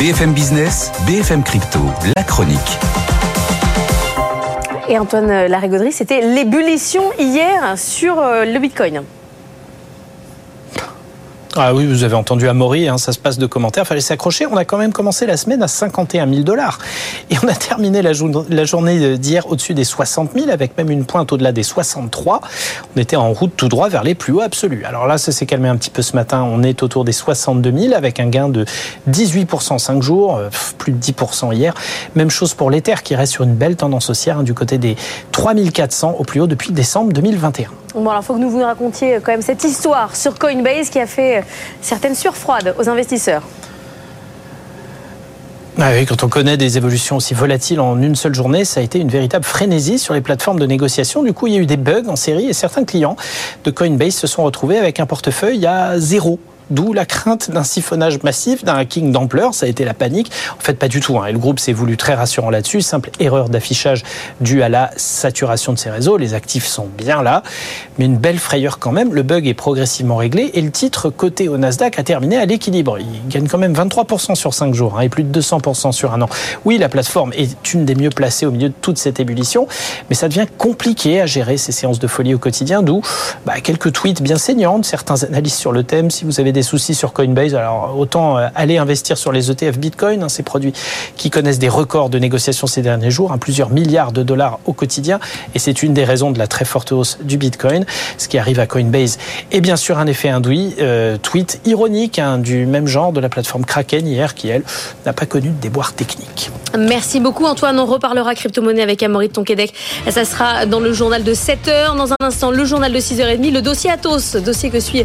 BFM Business, BFM Crypto, la chronique. Et Antoine Larigauderie, c'était l'ébullition hier sur euh, le Bitcoin. Ah oui, vous avez entendu Amaury, hein, ça se passe de commentaires, fallait s'accrocher. On a quand même commencé la semaine à 51 000 dollars. Et on a terminé la, journée d'hier au-dessus des 60 000, avec même une pointe au-delà des 63. On était en route tout droit vers les plus hauts absolus. Alors là, ça s'est calmé un petit peu ce matin. On est autour des 62 000, avec un gain de 18% en 5 jours, euh, plus de 10% hier. Même chose pour l'Ether, qui reste sur une belle tendance haussière, hein, du côté des 3400 au plus haut depuis décembre 2021. Bon, alors, il faut que nous vous racontiez quand même cette histoire sur Coinbase qui a fait certaines surfroides aux investisseurs. Ah oui, quand on connaît des évolutions aussi volatiles en une seule journée, ça a été une véritable frénésie sur les plateformes de négociation. Du coup, il y a eu des bugs en série et certains clients de Coinbase se sont retrouvés avec un portefeuille à zéro D'où la crainte d'un siphonnage massif, d'un hacking d'ampleur. Ça a été la panique. En fait, pas du tout. Hein. Et le groupe s'est voulu très rassurant là-dessus. Simple erreur d'affichage due à la saturation de ses réseaux. Les actifs sont bien là. Mais une belle frayeur quand même. Le bug est progressivement réglé et le titre coté au Nasdaq a terminé à l'équilibre. Il gagne quand même 23% sur 5 jours hein, et plus de 200% sur un an. Oui, la plateforme est une des mieux placées au milieu de toute cette ébullition. Mais ça devient compliqué à gérer ces séances de folie au quotidien. D'où bah, quelques tweets bien saignants de certains analystes sur le thème. Si vous avez des soucis sur Coinbase, alors autant euh, aller investir sur les ETF Bitcoin, hein, ces produits qui connaissent des records de négociation ces derniers jours, hein, plusieurs milliards de dollars au quotidien, et c'est une des raisons de la très forte hausse du Bitcoin. Ce qui arrive à Coinbase est bien sûr un effet induit, euh, tweet ironique hein, du même genre de la plateforme Kraken hier, qui elle n'a pas connu de déboire technique. Merci beaucoup Antoine, on reparlera crypto-monnaie avec Amaury de Tonquédec. Ça sera dans le journal de 7h, dans un instant le journal de 6h30, le dossier Atos, dossier que suit